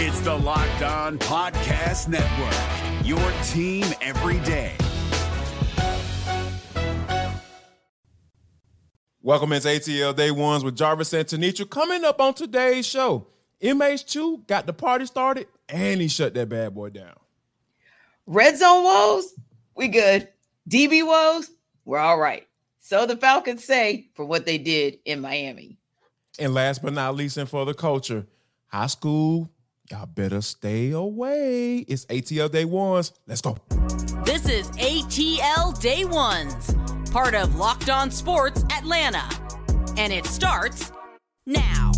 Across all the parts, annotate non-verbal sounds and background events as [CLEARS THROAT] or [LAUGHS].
It's the Locked On Podcast Network, your team every day. Welcome into ATL Day Ones with Jarvis and Tenitra. Coming up on today's show, MH2 got the party started and he shut that bad boy down. Red zone woes, we good. DB woes, we're all right. So the Falcons say for what they did in Miami. And last but not least, and for the culture, high school, y'all better stay away. It's ATL Day Ones. Let's go. This is ATL Day Ones, part of Locked On Sports Atlanta. And it starts now.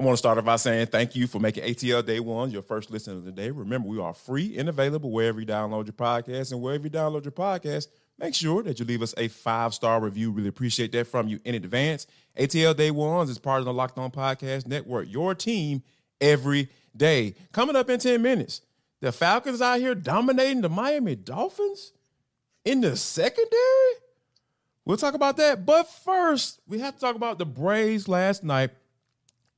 I want to start off by saying thank you for making ATL Day One your first listen of the day. Remember, we are free and available wherever you download your podcast. And wherever you download your podcast, make sure that you leave us a five star review. Really appreciate that from you in advance. ATL Day Ones is part of the Locked On Podcast Network, your team every day. Coming up in 10 minutes, the Falcons out here dominating the Miami Dolphins in the secondary. We'll talk about that. But first, we have to talk about the Braves last night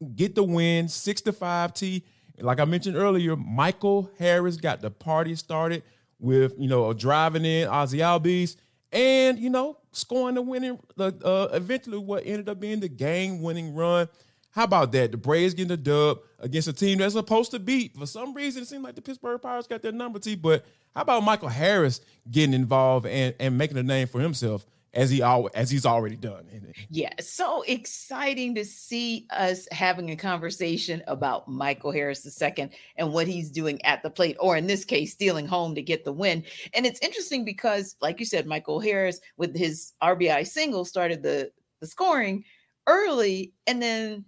get the win, six to five T. Like I mentioned earlier, Michael Harris got the party started with you know driving in Ozzy Albies and you know scoring the winning, uh, uh, eventually what ended up being the game-winning run. How about that? The Braves getting the dub against a team that's supposed to beat. For some reason, it seemed like the Pittsburgh Pirates got their number T. But how about Michael Harris getting involved and, and making a name for himself as he al- as he's already done. Yeah, so exciting to see us having a conversation about Michael Harris II and what he's doing at the plate, or in this case, stealing home to get the win. And it's interesting because, like you said, Michael Harris with his RBI single started the the scoring early, and then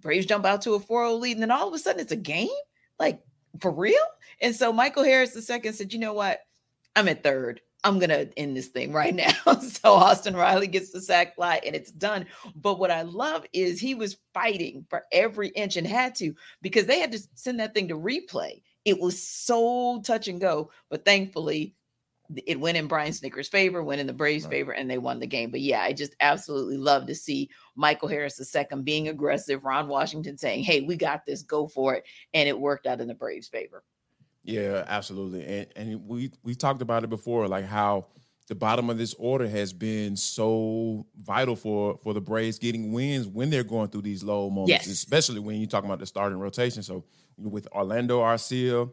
Braves jump out to a 4-0 lead, and then all of a sudden it's a game, like for real. And so Michael Harris II said, "You know what? I'm at third. I'm gonna end this thing right [LAUGHS] now. so Austin Riley gets the sack fly and it's done. But what I love is he was fighting for every inch and had to because they had to send that thing to replay. It was so touch and go, but thankfully it went in Brian Snitker's favor, went in the Braves' right. favor, and they won the game. But yeah, I just absolutely love to see Michael Harris II being aggressive, Ron Washington saying, Hey, we got this, go for it. And it worked out in the Braves' favor. Yeah, absolutely. And and we we talked about it before, like how the bottom of this order has been so vital for for the Braves getting wins when they're going through these low moments, yes. especially when you're talking about the starting rotation. So with Orlando Arcia,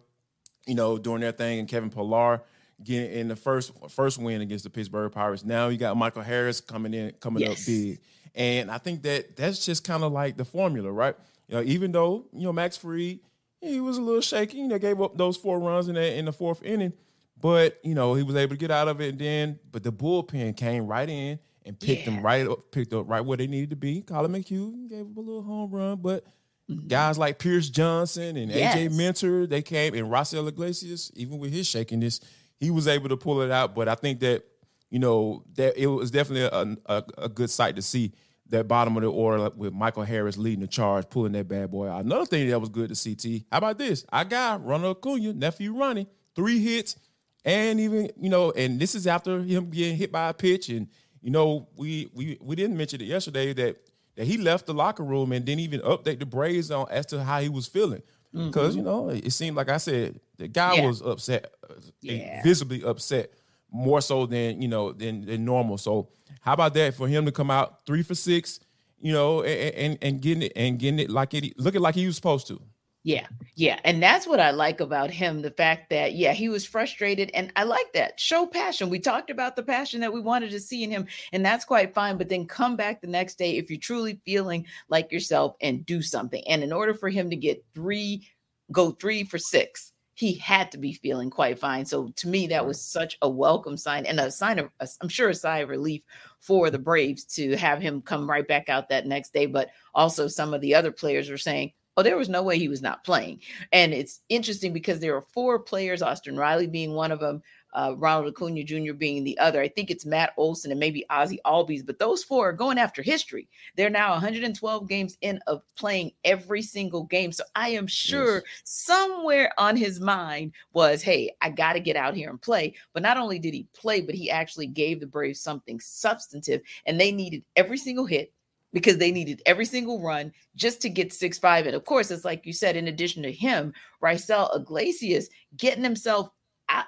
you know, doing their thing, and Kevin Pillar getting in the first first win against the Pittsburgh Pirates. Now you got Michael Harris coming in, coming yes. up big, and I think that that's just kind of like the formula, right? You know, even though you know Max Fried he was a little shaky. You know, gave up those four runs in the in the fourth inning, but you know he was able to get out of it. And then, but the bullpen came right in and picked yeah. them right up, picked up right where they needed to be. Collin McHugh gave up a little home run, but mm-hmm. guys like Pierce Johnson and yes. AJ Minter, they came, and Raisel Iglesias, even with his shakiness, he was able to pull it out. But I think that you know that it was definitely a, a, a good sight to see that bottom of the order with Michael Harris leading the charge, pulling that bad boy out. Another thing that was good to see, T. How about this? I got Ronald Acuna, nephew Ronnie, three hits, and even you know, and this is after him getting hit by a pitch, and you know, we we we didn't mention it yesterday that that he left the locker room and didn't even update the Braves on as to how he was feeling. Because mm-hmm. you know, it seemed like I said the guy yeah. was upset, uh, yeah. visibly upset, more so than you know than, than normal. So how about that for him to come out three for six, you know, and and, and getting it and getting it like it looking like he was supposed to. Yeah, yeah. And that's what I like about him the fact that, yeah, he was frustrated. And I like that. Show passion. We talked about the passion that we wanted to see in him, and that's quite fine. But then come back the next day if you're truly feeling like yourself and do something. And in order for him to get three, go three for six, he had to be feeling quite fine. So to me, that was such a welcome sign and a sign of, I'm sure, a sigh of relief for the mm-hmm. Braves to have him come right back out that next day. But also, some of the other players were saying, oh, there was no way he was not playing. And it's interesting because there are four players, Austin Riley being one of them, uh, Ronald Acuna Jr. being the other. I think it's Matt Olson and maybe Ozzy Albies, but those four are going after history. They're now 112 games in of playing every single game. So I am sure yes. somewhere on his mind was, hey, I got to get out here and play. But not only did he play, but he actually gave the Braves something substantive, and they needed every single hit because they needed every single run just to get six five. And of course, it's like you said, in addition to him, Raisel Iglesias getting himself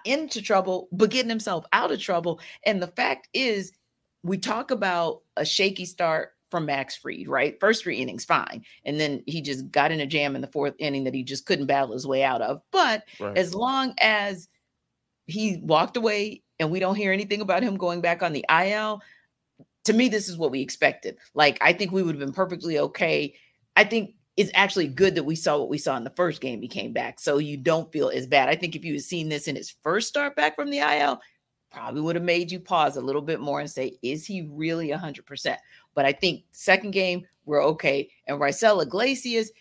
into trouble, but getting himself out of trouble. And the fact is, we talk about a shaky start from Max Fried, right? First three innings, fine. And then he just got in a jam in the fourth inning that he just couldn't battle his way out of. But right. as long as he walked away and we don't hear anything about him going back on the IL, to me, this is what we expected. Like, I think we would have been perfectly okay. I think it's actually good that we saw what we saw in the first game he came back. So you don't feel as bad. I think if you had seen this in his first start back from the IL, probably would have made you pause a little bit more and say, is he really 100%? But I think second game, we're okay. And Raisel Iglesias,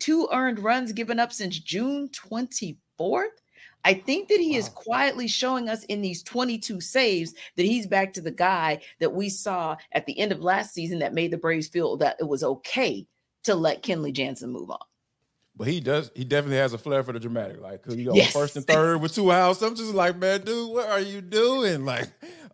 two earned runs given up since June 24th. I think that he wow. is quietly showing us in these 22 saves that he's back to the guy that we saw at the end of last season that made the Braves feel that it was okay to let Kenley Jansen move on. But he does. He definitely has a flair for the dramatic. Like, you go yes. first and third with two outs. I'm just like, man, dude, what are you doing? Like,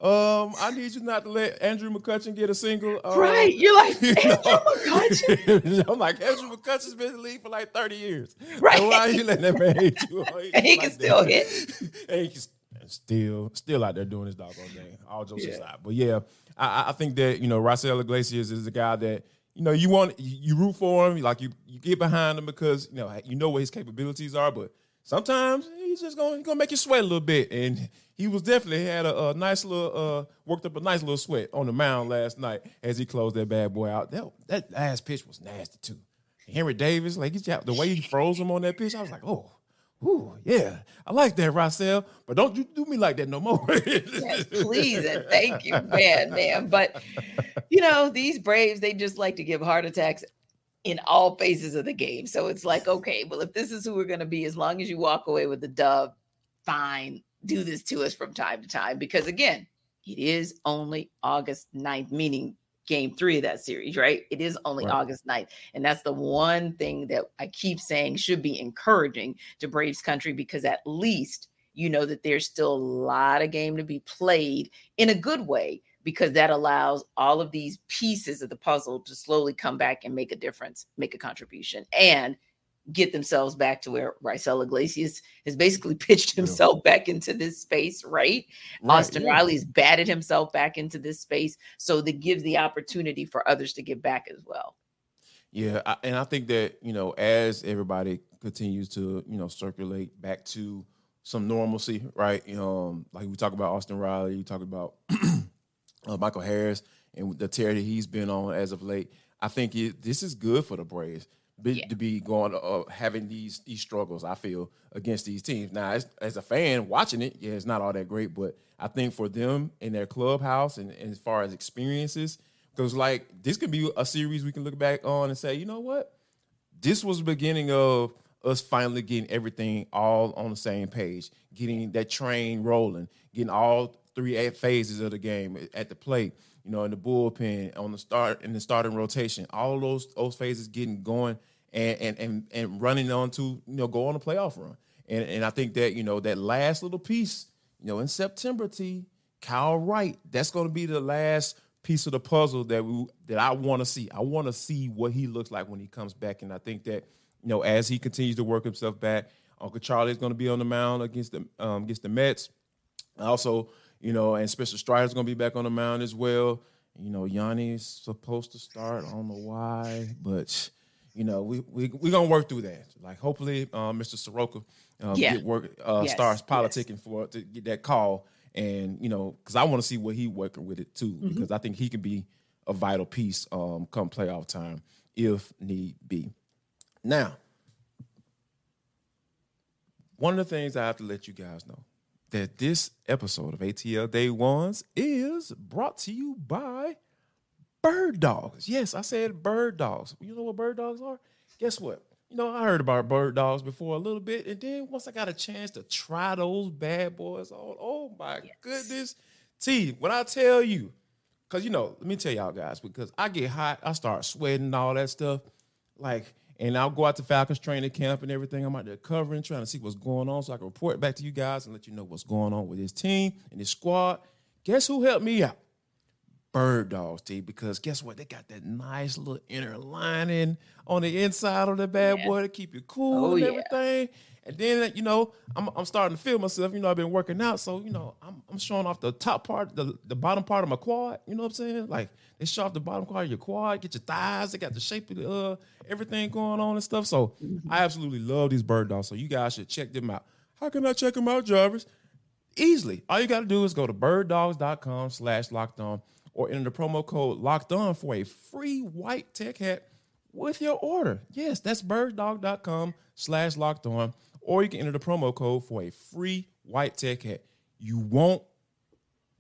um, I need you not to let Andrew McCutchen get a single. Uh, right. You're like you [LAUGHS] Andrew McCutchen. I'm like Andrew McCutchen's been in the league for like 30 years. Right. why are you letting that man hit you? He, [LAUGHS] he can still hit. [LAUGHS] and he can still still out there doing his doggone thing. All jokes yeah. aside. But yeah, I, I think that you know Raisel Iglesias is a guy that you know, you want you root for him, like you you get behind him because you know you know what his capabilities are, but sometimes he's just gonna he's gonna make you sweat a little bit, and he was definitely had a, a nice little uh worked up a nice little sweat on the mound last night as he closed that bad boy out. That that last pitch was nasty too. Henry Davis, like he's the way he froze him on that pitch, I was like, oh, Ooh, yeah, I like that, Raisel, but don't you do me like that no more. [LAUGHS] yes, please and thank you, man, man. But you know, these Braves, they just like to give heart attacks in all phases of the game. So it's like, okay, well, if this is who we're going to be, as long as you walk away with the dub, fine, do this to us from time to time. Because again, it is only August 9th, meaning game three of that series, right? It is only right. August 9th. And that's the one thing that I keep saying should be encouraging to Braves country because at least you know that there's still a lot of game to be played in a good way because that allows all of these pieces of the puzzle to slowly come back and make a difference, make a contribution. And get themselves back to where Raisel Iglesias has basically [LAUGHS] pitched himself back into this space, right? right Austin yeah. Riley's batted himself back into this space. So that gives the opportunity for others to get back as well. Yeah. I, and I think that, you know, as everybody continues to, you know, circulate back to some normalcy, right? Um, like we talk about Austin Riley, you talk about [CLEARS THROAT] uh, Michael Harris and the tear that he's been on as of late. I think it, this is good for the Braves be, yeah. to be going uh, having these these struggles. I feel against these teams. Now, as, as, a fan watching it, yeah, it's not all that great, but I think for them in their clubhouse and, and as far as experiences, because like this could be a series we can look back on and say, you know what, this was the beginning of us finally getting everything all on the same page, getting that train rolling, getting all three phases of the game at the plate you know, in the bullpen, on the start in the starting rotation, all those those phases getting going and and and, and running on to you know go on a playoff run. And and I think that you know that last little piece, you know, in September, T Kyle Wright, that's going to be the last piece of the puzzle that we that I want to see. I want to see what he looks like when he comes back, and I think that you know as he continues to work himself back, Uncle Charlie is going to be on the mound against the um, against the Mets. Also, you know, and Spencer Strider's going to be back on the mound as well. You know, Yonny's supposed to start. I don't know why, but you know, we we we gonna work through that. Like hopefully, um, Mr. Soroka um, yeah. get work uh, yes. starts politicking yes. for to get that call, and you know, because I want to see what he working with it too, mm-hmm. because I think he can be a vital piece um, come playoff time if need be. Now, one of the things I have to let you guys know that this episode of ATL Day Ones is brought to you by Bird Dogs. Yes, I said bird dogs. You know what bird dogs are? Guess what? you know, I heard about bird dogs before a little bit, and then once I got a chance to try those bad boys on, oh my yes. goodness, T, when I tell you, because you know, let me tell y'all guys, because I get hot, I start sweating and all that stuff, like, and I'll go out to Falcons training camp and everything. I'm out there covering, trying to see what's going on, so I can report back to you guys and let you know what's going on with this team and this squad. Guess who helped me out? bird dogs, T, because guess what? They got that nice little inner lining on the inside of the bad yeah. boy to keep you cool oh, and everything. Yeah. And then, you know, I'm, I'm starting to feel myself. You know, I've been working out. So, you know, I'm, I'm showing off the top part, the, the bottom part of my quad. You know what I'm saying? Like, they show off the bottom part of your quad, get your thighs. They got the shape of the, uh, everything going on and stuff. So, mm-hmm. I absolutely love these bird dogs. So, you guys should check them out. How can I check them out, Jarvis? Easily. All you got to do is go to birddogs.com slash locked on or enter the promo code locked on for a free white tech hat with your order. Yes, that's birddog.com slash locked on. Or you can enter the promo code for a free white tech hat. You won't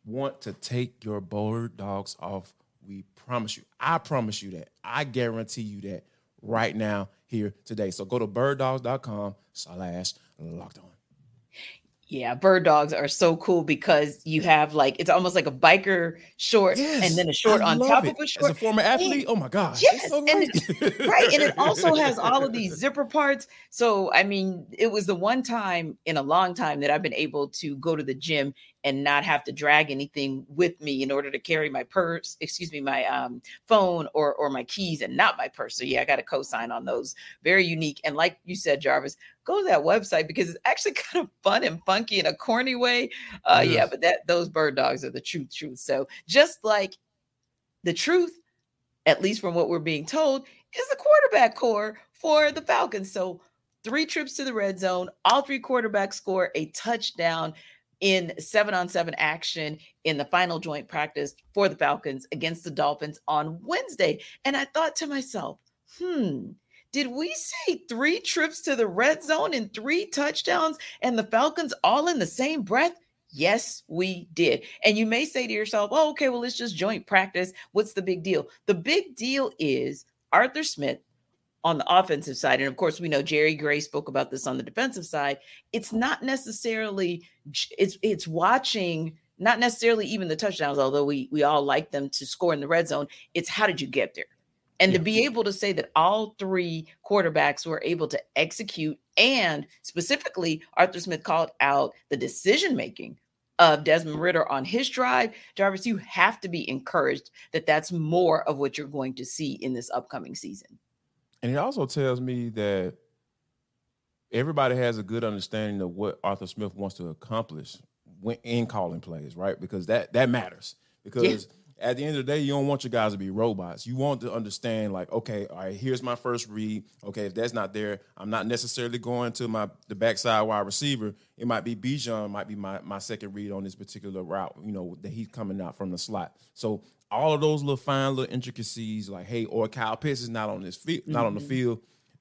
want to take your bird dogs off. We promise you. I promise you that. I guarantee you that right now here today. So go to birddogs.com slash locked on. Yeah, bird dogs are so cool because you have like it's almost like a biker short yes, and then a short on top it. of a short. As a former athlete, and, oh my god, yes, so and right, and it also has all of these [LAUGHS] zipper parts. So I mean, it was the one time in a long time that I've been able to go to the gym and not have to drag anything with me in order to carry my purse, excuse me, my um, phone or or my keys and not my purse. So yeah, I got a co-sign on those. Very unique. And like you said, Jarvis, go to that website because it's actually [LAUGHS] kind of fun and funky in a corny way. Uh, yes. Yeah, but that those bird dogs are the truth, truth. So just like the truth, at least from what we're being told, is the quarterback core for the Falcons. So three trips to the red zone, all three quarterbacks score a touchdown in seven on seven action in the final joint practice for the Falcons against the Dolphins on Wednesday. And I thought to myself, hmm, did we say three trips to the red zone and three touchdowns and the Falcons all in the same breath? Yes, we did. And you may say to yourself, oh, okay, well, it's just joint practice. What's the big deal? The big deal is Arthur Smith on the offensive side. And of course, we know Jerry Gray spoke about this on the defensive side. It's not necessarily it's it's watching not necessarily even the touchdowns, although we we all like them to score in the red zone. It's how did you get there? And yeah. to be able to say that all three quarterbacks were able to execute, and specifically, Arthur Smith called out the decision making of Desmond Ridder on his drive. Jarvis, you have to be encouraged that that's more of what you're going to see in this upcoming season. And it also tells me that everybody has a good understanding of what Arthur Smith wants to accomplish when in calling plays, right? Because that that matters. Because yeah. at the end of the day, you don't want your guys to be robots. You want to understand, like, okay, all right, here's my first read. Okay, if that's not there, I'm not necessarily going to my the backside wide receiver. It might be Bijan, might be my my second read on this particular route. You know that he's coming out from the slot. So all of those little fine little intricacies, like hey, or Kyle Pitts is not on this field, mm-hmm. not on the mm-hmm. field.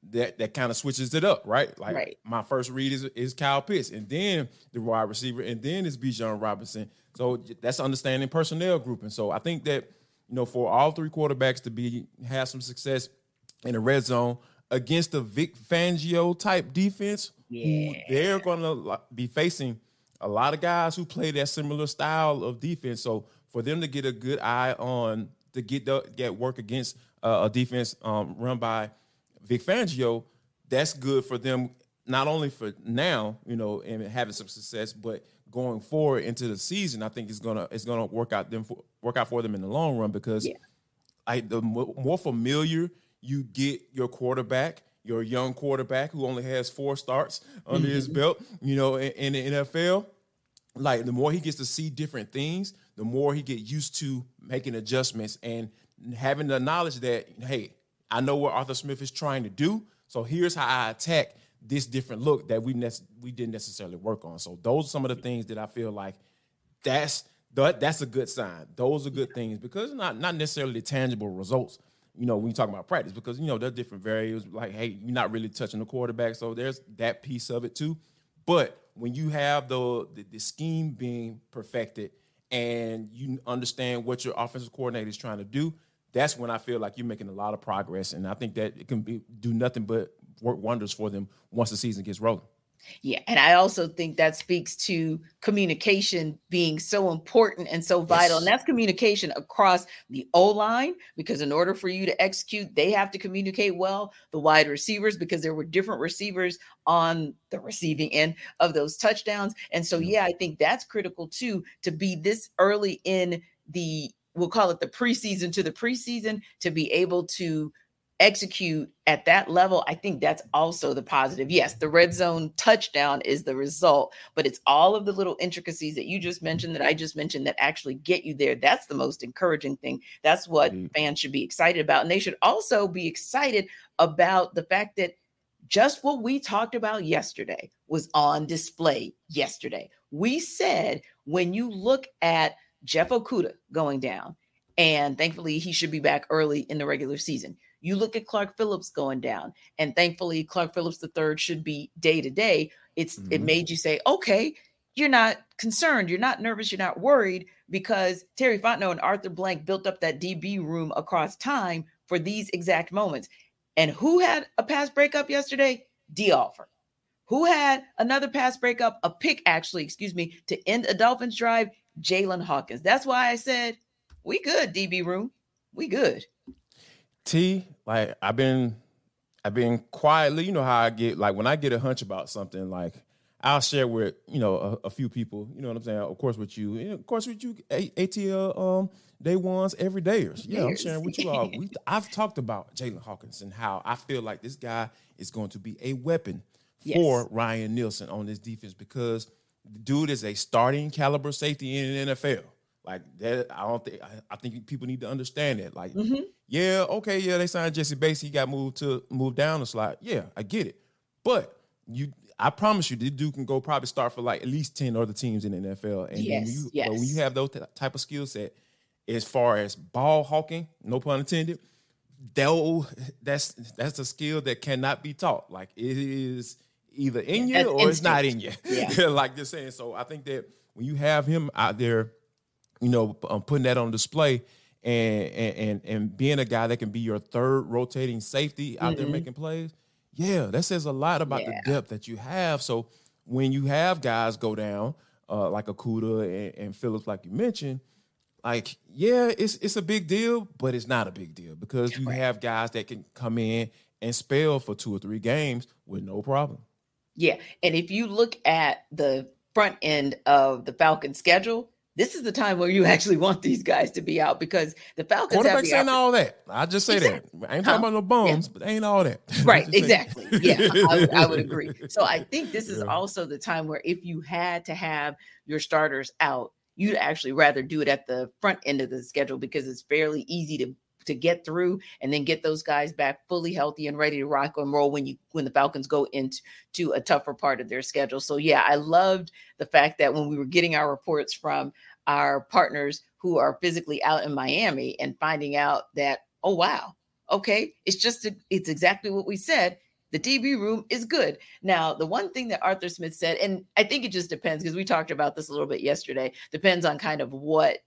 That that kind of switches it up, right? Like right. my first read is is Kyle Pitts, and then the wide receiver, and then it's Bijan Robinson. So that's understanding personnel grouping. So I think that you know for all three quarterbacks to be have some success in the red zone against the Vic Fangio type defense, yeah. they're going to be facing a lot of guys who play that similar style of defense. So for them to get a good eye on to get the, get work against uh, a defense um, run by Vic Fangio, that's good for them not only for now, you know, and having some success, but going forward into the season, I think it's gonna it's gonna work out them for, work out for them in the long run because yeah. I the more familiar you get your quarterback, your young quarterback who only has four starts under mm-hmm. his belt, you know, in, in the NFL, like the more he gets to see different things, the more he get used to making adjustments and having the knowledge that hey, I know what Arthur Smith is trying to do, so here's how I attack this different look that we ne- we didn't necessarily work on. So those are some of the things that I feel like that's that, that's a good sign. Those are good things because not not necessarily tangible results. You know, when you talk about practice, because you know there's different variables. Like, hey, you're not really touching the quarterback, so there's that piece of it too. But when you have the, the, the scheme being perfected and you understand what your offensive coordinator is trying to do, that's when I feel like you're making a lot of progress. And I think that it can be do nothing but work wonders for them once the season gets rolling. Yeah. And I also think that speaks to communication being so important and so vital. Yes. And that's communication across the O line, because in order for you to execute, they have to communicate well. The wide receivers, because there were different receivers on the receiving end of those touchdowns. And so, yeah, I think that's critical too to be this early in the, we'll call it the preseason to the preseason, to be able to execute at that level, I think that's also the positive. Yes, the red zone touchdown is the result, but it's all of the little intricacies that you just mentioned, that I just mentioned, that actually get you there. That's the most encouraging thing. That's what mm-hmm. fans should be excited about. And they should also be excited about the fact that just what we talked about yesterday was on display yesterday. We said when you look at Jeff Okudah going down, and thankfully he should be back early in the regular season. You look at Clark Phillips going down, and thankfully Clark Phillips III should be day to day. It's mm-hmm. it made you say, okay, you're not concerned, you're not nervous, you're not worried because Terry Fontenot and Arthur Blank built up that DB room across time for these exact moments. And who had a pass breakup yesterday? Alford. Who had another pass breakup, a pick actually, excuse me, to end a Dolphins drive? Jaylinn Hawkins. That's why I said, we good, DB room. We good. T, like I've been I've been quietly, you know how I get like when I get a hunch about something, like I'll share with, you know, a, a few people, you know what I'm saying? Of course with you, and of course with you, ATL um day ones every dayers. Yeah, I'm sharing with you all. We, I've talked about Jaylinn Hawkins and how I feel like this guy is going to be a weapon for yes. Ryan Nielsen on this defense because the dude is a starting caliber safety in the NFL. Like that, I don't think I, I think people need to understand that. Like, mm-hmm. yeah, okay, yeah, they signed Jessie Bates. He got moved to move down the slot. Yeah, I get it. But you I promise you, this dude can go probably start for like at least 10 other teams in the NFL. And yes, when, you, yes. when you have those type of skill set, as far as ball hawking, no pun intended, though that's that's a skill that cannot be taught. Like it is either in you that's or instinct. it's not in you. Yeah. [LAUGHS] like just saying. So I think that when you have him out there you know, um, putting that on display and, and and being a guy that can be your third rotating safety out mm-hmm. there making plays. Yeah, that says a lot about yeah. the depth that you have. So when you have guys go down uh, like Okudah and, and Phillips, like you mentioned, like yeah, it's it's a big deal, but it's not a big deal because you right. have guys that can come in and spell for two or three games with no problem. Yeah, and if you look at the front end of the Falcon schedule, this is the time where you [LAUGHS] actually want these guys to be out because the Falcons quarterbacks ain't all that. I just say exactly. that. I ain't talking huh? about no bones, yeah. but ain't all that. [LAUGHS] Right, exactly. yeah, I, I, would agree. So I [LAUGHS] think this is yeah. also the time where if you had to have your starters out, you'd actually rather do it at the front end of the schedule because it's fairly easy to to get through and then get those guys back fully healthy and ready to rock and roll when you when the Falcons go into to a tougher part of their schedule. So yeah, I loved the fact that when we were getting our reports from our partners who are physically out in Miami and finding out that oh wow, okay, it's just it's exactly what we said. The DB room is good. Now, the one thing that Arthur Smith said, and I think it just depends because we talked about this a little bit yesterday, depends on kind of what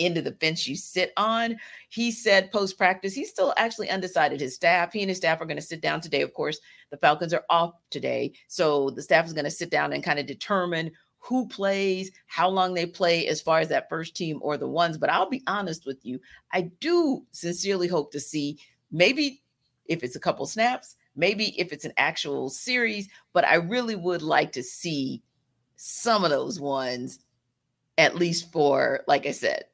end of the fence you sit on. He said post practice, he's still actually undecided. His staff, he and his staff are going to sit down today. Of course, the Falcons are off today. So the staff is going to sit down and kind of determine who plays, how long they play as far as that first team or the ones. But I'll be honest with you, I do sincerely hope to see maybe if it's a couple snaps, maybe if it's an actual series, but I really would like to see some of those ones at least for like I said,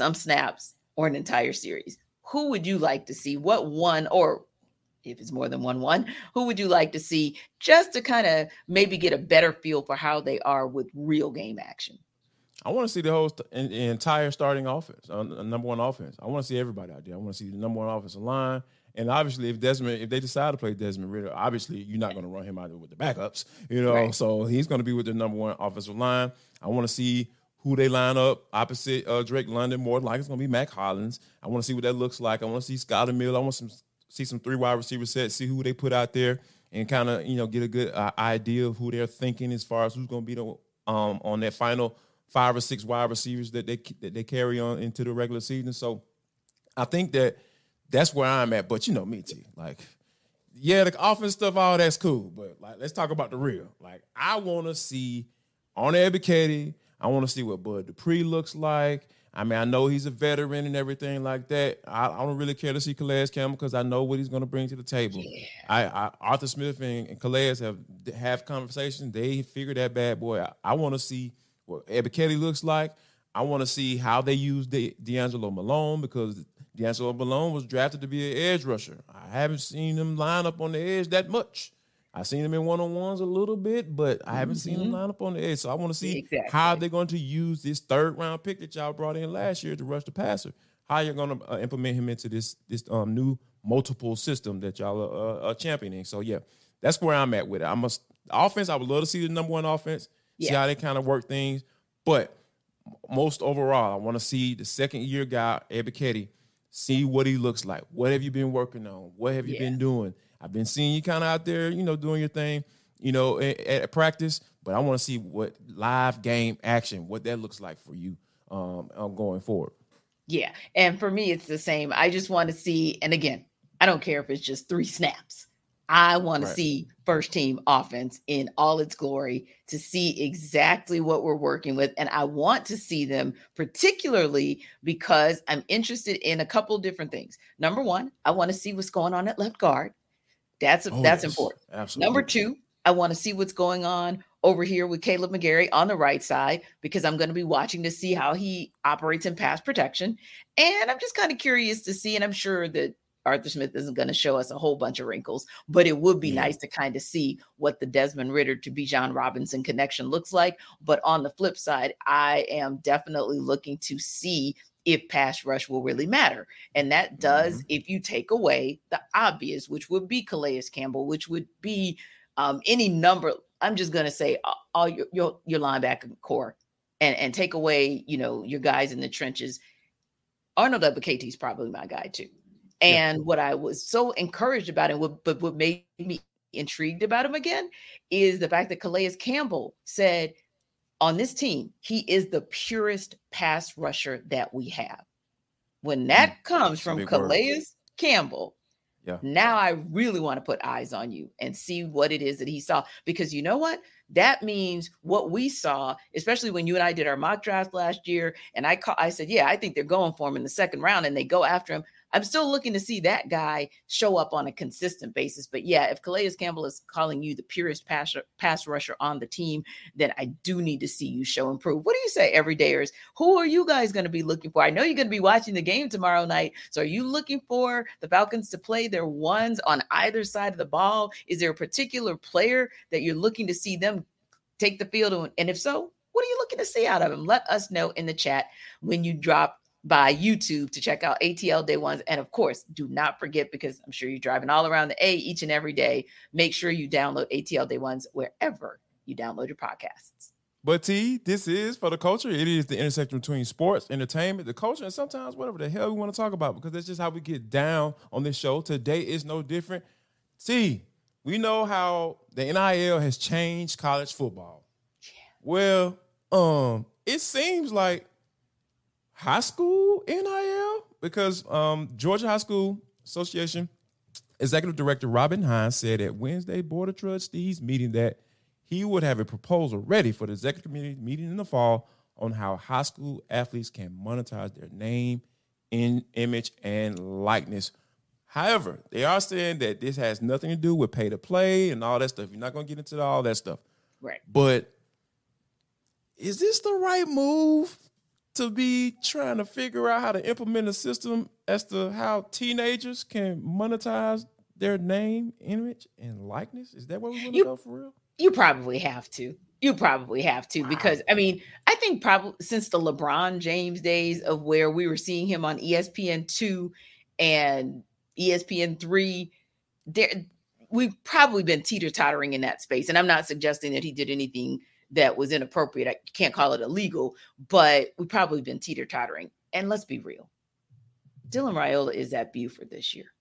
some snaps, or an entire series. Who would you like to see? What one, or if it's more than one one, who would you like to see just to kind of maybe get a better feel for how they are with real game action? I want to see the whole st- entire starting offense, uh, number one offense. I want to see everybody out there. I want to see the number one offensive line. And obviously, if Desmond, if they decide to play Desmond Ridder, obviously you're not going to run him out with the backups, you know. Right. So he's going to be with the number one offensive line. I want to see who they line up opposite uh, Drake London. More like it's going to be Mack Hollins. I want to see what that looks like. I want to see Scott Mill. I want to see some three wide receiver sets, see who they put out there, and kind of you know get a good uh, idea of who they're thinking as far as who's going to be the um, on that final five or six wide receivers that they that they carry on into the regular season. So I think that that's where I'm at. But you know me, too. Like yeah, the offense stuff, all that's cool, but like, let's talk about the real. Like, I want to see on Ebiketie. I want to see what Bud Dupree looks like. I mean, I know he's a veteran and everything like that. I, I don't really care to see Calais Campbell because I know what he's going to bring to the table. Yeah. I, I, Arthur Smith and, and Calais have have conversations. They figure that bad boy. I, I want to see what Ebiketie looks like. I want to see how they use De- DeAngelo Malone because DeAngelo Malone was drafted to be an edge rusher. I haven't seen him line up on the edge that much. I've seen them in one on ones a little bit, but I haven't mm-hmm. seen him mm-hmm. line up on the edge. So I want to see exactly. how they're going to use this third round pick that y'all brought in last year to rush the passer. How you're going to uh, implement him into this this um, new multiple system that y'all are, uh, are, championing. So yeah, that's where I'm at with it. I must offense. I would love to see the number one offense. Yeah. See how they kind of work things, but most overall, I want to see the second year guy Ebiketie see what he looks like. What have you been working on? What have you yeah. been doing? I've been seeing you kind of out there, you know, doing your thing, you know, at, at practice. But I want to see what live game action, what that looks like for you um, um, going forward. Yeah, and for me, it's the same. I just want to see, and again, I don't care if it's just three snaps. I want right. to see first team offense in all its glory to see exactly what we're working with. And I want to see them, particularly because I'm interested in a couple different things. Number one, I want to see what's going on at left guard. That's oh, that's yes. important. Absolutely. Number two, I want to see what's going on over here with Kaleb McGary on the right side because I'm going to be watching to see how he operates in pass protection. And I'm just kind of curious to see, and I'm sure that Arthur Smith isn't going to show us a whole bunch of wrinkles, but it would be yeah. nice to kind of see what the Desmond Ridder to Bijan Robinson connection looks like. But on the flip side, I am definitely looking to see if pass rush will really matter. And that does mm-hmm. if you take away the obvious, which would be Calais Campbell, which would be um, any number. I'm just going to say all your, your, your linebacker core and, and take away, you know, your guys in the trenches. Arnold Ebiketie is probably my guy too. And yeah. what I was so encouraged about and what, but what made me intrigued about him again is the fact that Calais Campbell said, on this team, he is the purest pass rusher that we have. When that mm, comes from Calais word. Campbell, yeah. now I really want to put eyes on you and see what it is that he saw. Because you know what? That means what we saw, especially when you and I did our mock draft last year, and I call, I said, yeah, I think they're going for him in the second round, and they go after him. I'm still looking to see that guy show up on a consistent basis. But yeah, if Calais Campbell is calling you the purest pass, pass rusher on the team, then I do need to see you show improve. What do you say, everydayers? Who are you guys going to be looking for? I know you're going to be watching the game tomorrow night. So are you looking for the Falcons to play their ones on either side of the ball? Is there a particular player that you're looking to see them take the field? And if so, what are you looking to see out of him? Let us know in the chat when you drop by YouTube to check out ATL Day Ones. And of course, do not forget, because I'm sure you're driving all around the A each and every day, make sure you download ATL Day Ones wherever you download your podcasts. But T, this is for the culture. It is the intersection between sports, entertainment, the culture, and sometimes whatever the hell we want to talk about, because that's just how we get down on this show. Today is no different. T, we know how the NIL has changed college football. Yeah. Well, um, it seems like high school NIL because um, Georgia High School Association Executive Director Robin Hines said at Wednesday Board of Trustees meeting that he would have a proposal ready for the executive committee meeting in the fall on how high school athletes can monetize their name, in image, and likeness. However, they are saying that this has nothing to do with pay to play and all that stuff. You're not going to get into all that stuff. Right. But is this the right move to be trying to figure out how to implement a system as to how teenagers can monetize their name, image, and likeness? Is that where we want to go for real? You probably have to. You probably have to wow. because I mean, I think probably since the LeBron James days of where we were seeing him on ESPN two and ESPN three, there we've probably been teeter tottering in that space. And I'm not suggesting that he did anything that was inappropriate. I can't call it illegal, but we've probably been teeter tottering. And let's be real Dylan Raiola is at Buford this year.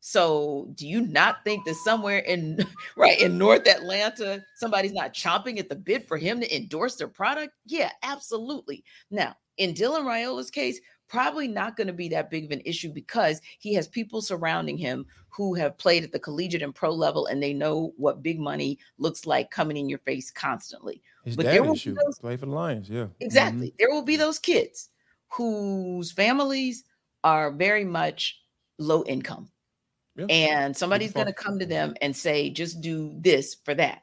So do you not think that somewhere in [LAUGHS] right in North Atlanta, somebody's not chomping at the bit for him to endorse their product? Yeah, absolutely. Now, in Dylan Raiola's case, probably not going to be that big of an issue because he has people surrounding him who have played at the collegiate and pro level and they know what big money looks like coming in your face constantly. His But dad there will is be those- Play for the Lions. Yeah. Exactly. Mm-hmm. There will be those kids whose families are very much low income. Yeah. And somebody's going to come to them and say, just do this for that.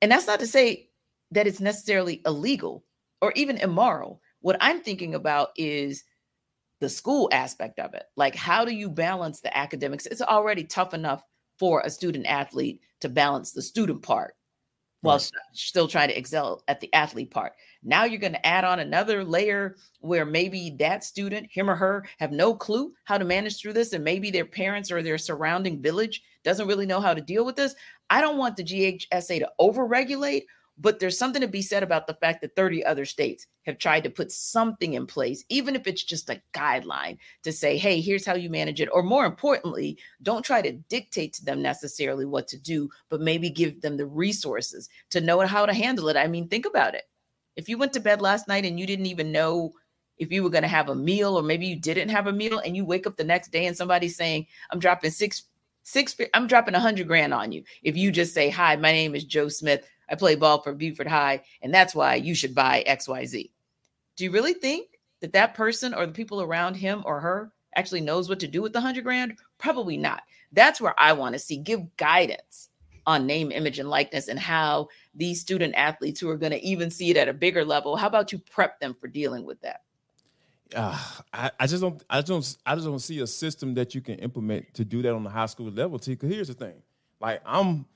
And that's not to say that it's necessarily illegal or even immoral. What I'm thinking about is the school aspect of it. Like, how do you balance the academics? It's already tough enough for a student athlete to balance the student part while Right. still trying to excel at the athlete part. Now you're going to add on another layer where maybe that student, him or her, have no clue how to manage through this, and maybe their parents or their surrounding village doesn't really know how to deal with this. I don't want the GHSA to overregulate, but there's something to be said about the fact that 30 other states have tried to put something in place, even if it's just a guideline to say, hey, here's how you manage it. Or more importantly, don't try to dictate to them necessarily what to do, but maybe give them the resources to know how to handle it. I mean, think about it. If you went to bed last night and you didn't even know if you were going to have a meal, or maybe you didn't have a meal, and you wake up the next day and somebody's saying, I'm dropping six, six, I'm dropping a hundred grand on you. If you just say, Hi, my name is Joe Smith. I play ball for Buford High, and that's why you should buy XYZ. Do you really think that that person or the people around him or her actually knows what to do with the hundred grand? Probably not. That's where I want to see give guidance on name, image, and likeness and how these student athletes who are going to even see it at a bigger level, how about you prep them for dealing with that? uh, I, I just don't I don't I just don't see a system that you can implement to do that on the high school level. T. Because here's the thing, like I'm,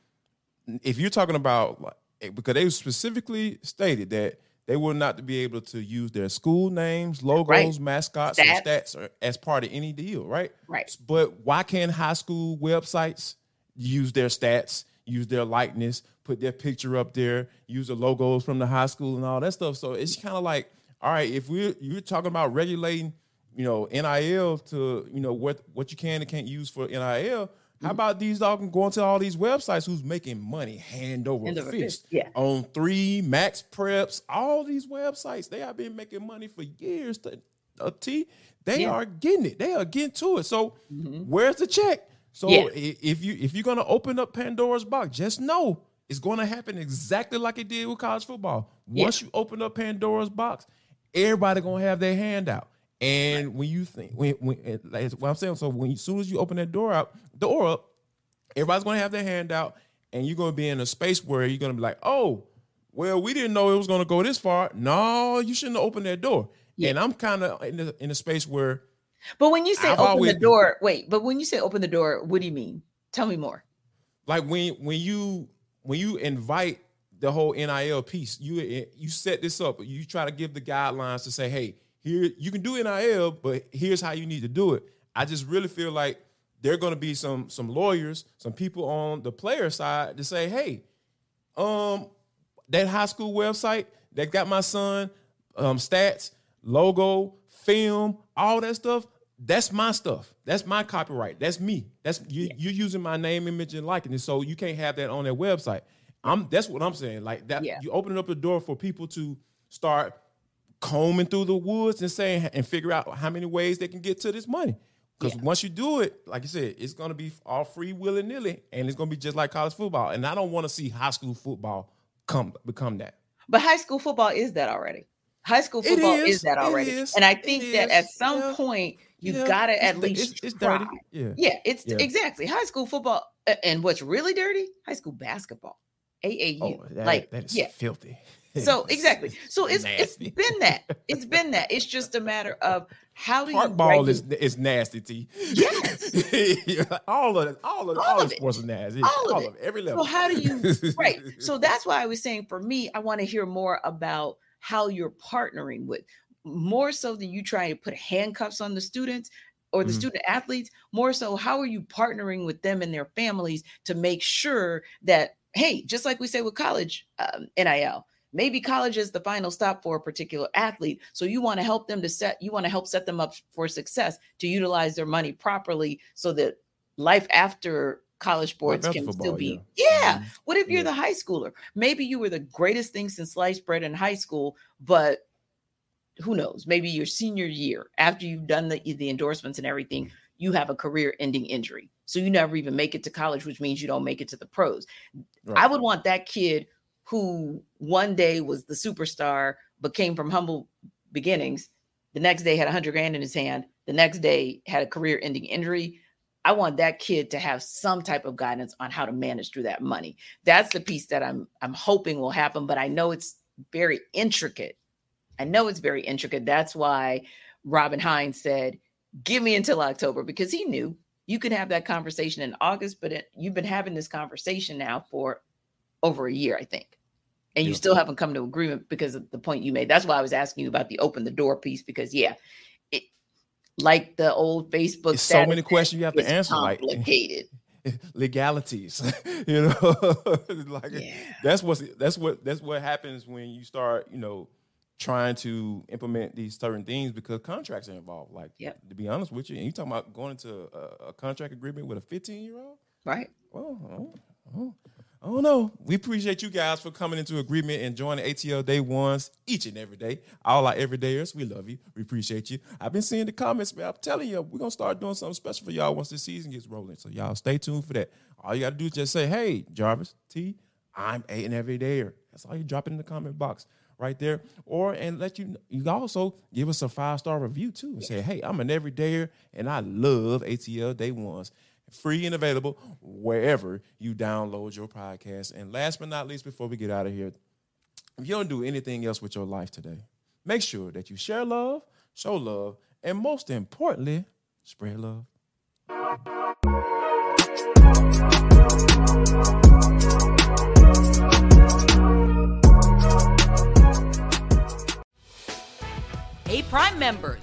if you're talking about like, Eh, because they specifically stated that they were not to be able to use their school names, logos, mascots, Stats. and stats or, as part of any deal, right? Right. But why can't high school websites use their stats, use their likeness, put their picture up there, use the logos from the high school and all that stuff? So it's kind of like, all right, if we're you're talking about regulating, you know, NIL to you know what what you can and can't use for NIL. How about these dogs going to all these websites who's making money hand over Hand over fist fist, yeah. on three MaxPreps, all these websites they have been making money for years. To, uh, T, they Yeah. are getting it. They are getting to it. So where's the check? So if you if you're gonna open up Pandora's box, just know it's gonna happen exactly like it did with college football. Once you open up Pandora's box, everybody gonna have their hand out. And when you think when when like what I'm saying, so when as soon as you open that door out, door up, everybody's gonna have their hand out, and you're gonna be in a space where you're gonna be like, oh, well, we didn't know it was gonna go this far. No, you shouldn't have opened that door. And I'm kind of in a, in a space where But when you say I've open always the door, wait, but when you say open the door, what do you mean? Tell me more. like when when you when you invite the whole NIL piece, you you set this up. You try to give the guidelines to say, hey, here you can do NIL, but here's how you need to do it. I just really feel like there are going to be some some lawyers, some people on the player side to say, hey, um, that high school website that got my son um, stats, logo, film, all that stuff. That's my stuff. That's my copyright. That's me. That's you. You're using my name, image, and likeness, so you can't have that on their website. I'm. That's what I'm saying. Like that. Yeah. You opening up the door for people to start combing through the woods and saying and figure out how many ways they can get to this money. Because Yeah. once you do it, like I said, it's gonna be all free willy nilly, and it's gonna be just like college football. And I don't want to see high school football come become that. But high school football is that already. High school football is, is, that already. is, and I think that at some yeah, point you Yeah, gotta at least it's, it's try. dirty. Yeah. Yeah, it's exactly high school football. And what's really dirty? High school basketball. AAU. Oh, that, like that is filthy. So [LAUGHS] exactly. So it's nasty. it's been that. [LAUGHS] It's been that. It's just a matter of how do you Park ball is regu- is nasty. T. Yes. [LAUGHS] all of it, all of All all, of of it. are nasty. All of it. every level. So how do you right? So that's why I was saying for me, I want to hear more about how you're partnering with more so than you trying to put handcuffs on the students or the Mhm. student athletes. More so, how are you partnering with them and their families to make sure that hey, just like we say with college um, NIL. Maybe college is the final stop for a particular athlete. So you want to help them to set, you want to help set them up for success to utilize their money properly so that life after college sports can still be yeah. yeah. Mhm. What if you're Yeah. the high schooler? Maybe you were the greatest thing since sliced bread in high school, but who knows, maybe your senior year after you've done the, the endorsements and everything, you have a career ending injury. So you never even make it to college, which means you don't make it to the pros. Right. I would want that kid who one day was the superstar but came from humble beginnings. The next day had a hundred grand in his hand. The next day had a career ending injury. I want that kid to have some type of guidance on how to manage through that money. That's the piece that I'm I'm hoping will happen, but I know it's very intricate. I know it's very intricate. That's why Robin Hines said, "Give me until October," because he knew you could have that conversation in August, but it, you've been having this conversation now for over a year, I think. And you yeah. still haven't come to agreement because of the point you made. That's why I was asking you about the open the door piece because yeah, it like the old Facebook. so many questions you have to answer. Complicated. Like [LAUGHS] legalities, [LAUGHS] you know, [LAUGHS] like yeah. that's what that's what that's what happens when you start, you know, trying to implement these certain things because contracts are involved. Like, yep. to be honest with you, and you talking about going into a, a contract agreement with a 15 year old, right? Well, oh, oh, oh. Oh no. We appreciate you guys for coming into agreement and joining ATL Day Ones each and every day. All our everydayers, we love you. We appreciate you. I've been seeing the comments, man. I'm telling you, we're gonna start doing something special for y'all once the season gets rolling. So y'all stay tuned for that. All you gotta do is just say, "Hey, Jarvis T, I'm an everydayer." That's all you drop in the comment box right there. Or and let you you also give us a five star review too and say, hey, I'm an everydayer and I love ATL Day Ones. Free and available wherever you download your podcast. And last but not least, before we get out of here, if you don't do anything else with your life today, make sure that you share love, show love, and most importantly, spread love. Hey, Prime members,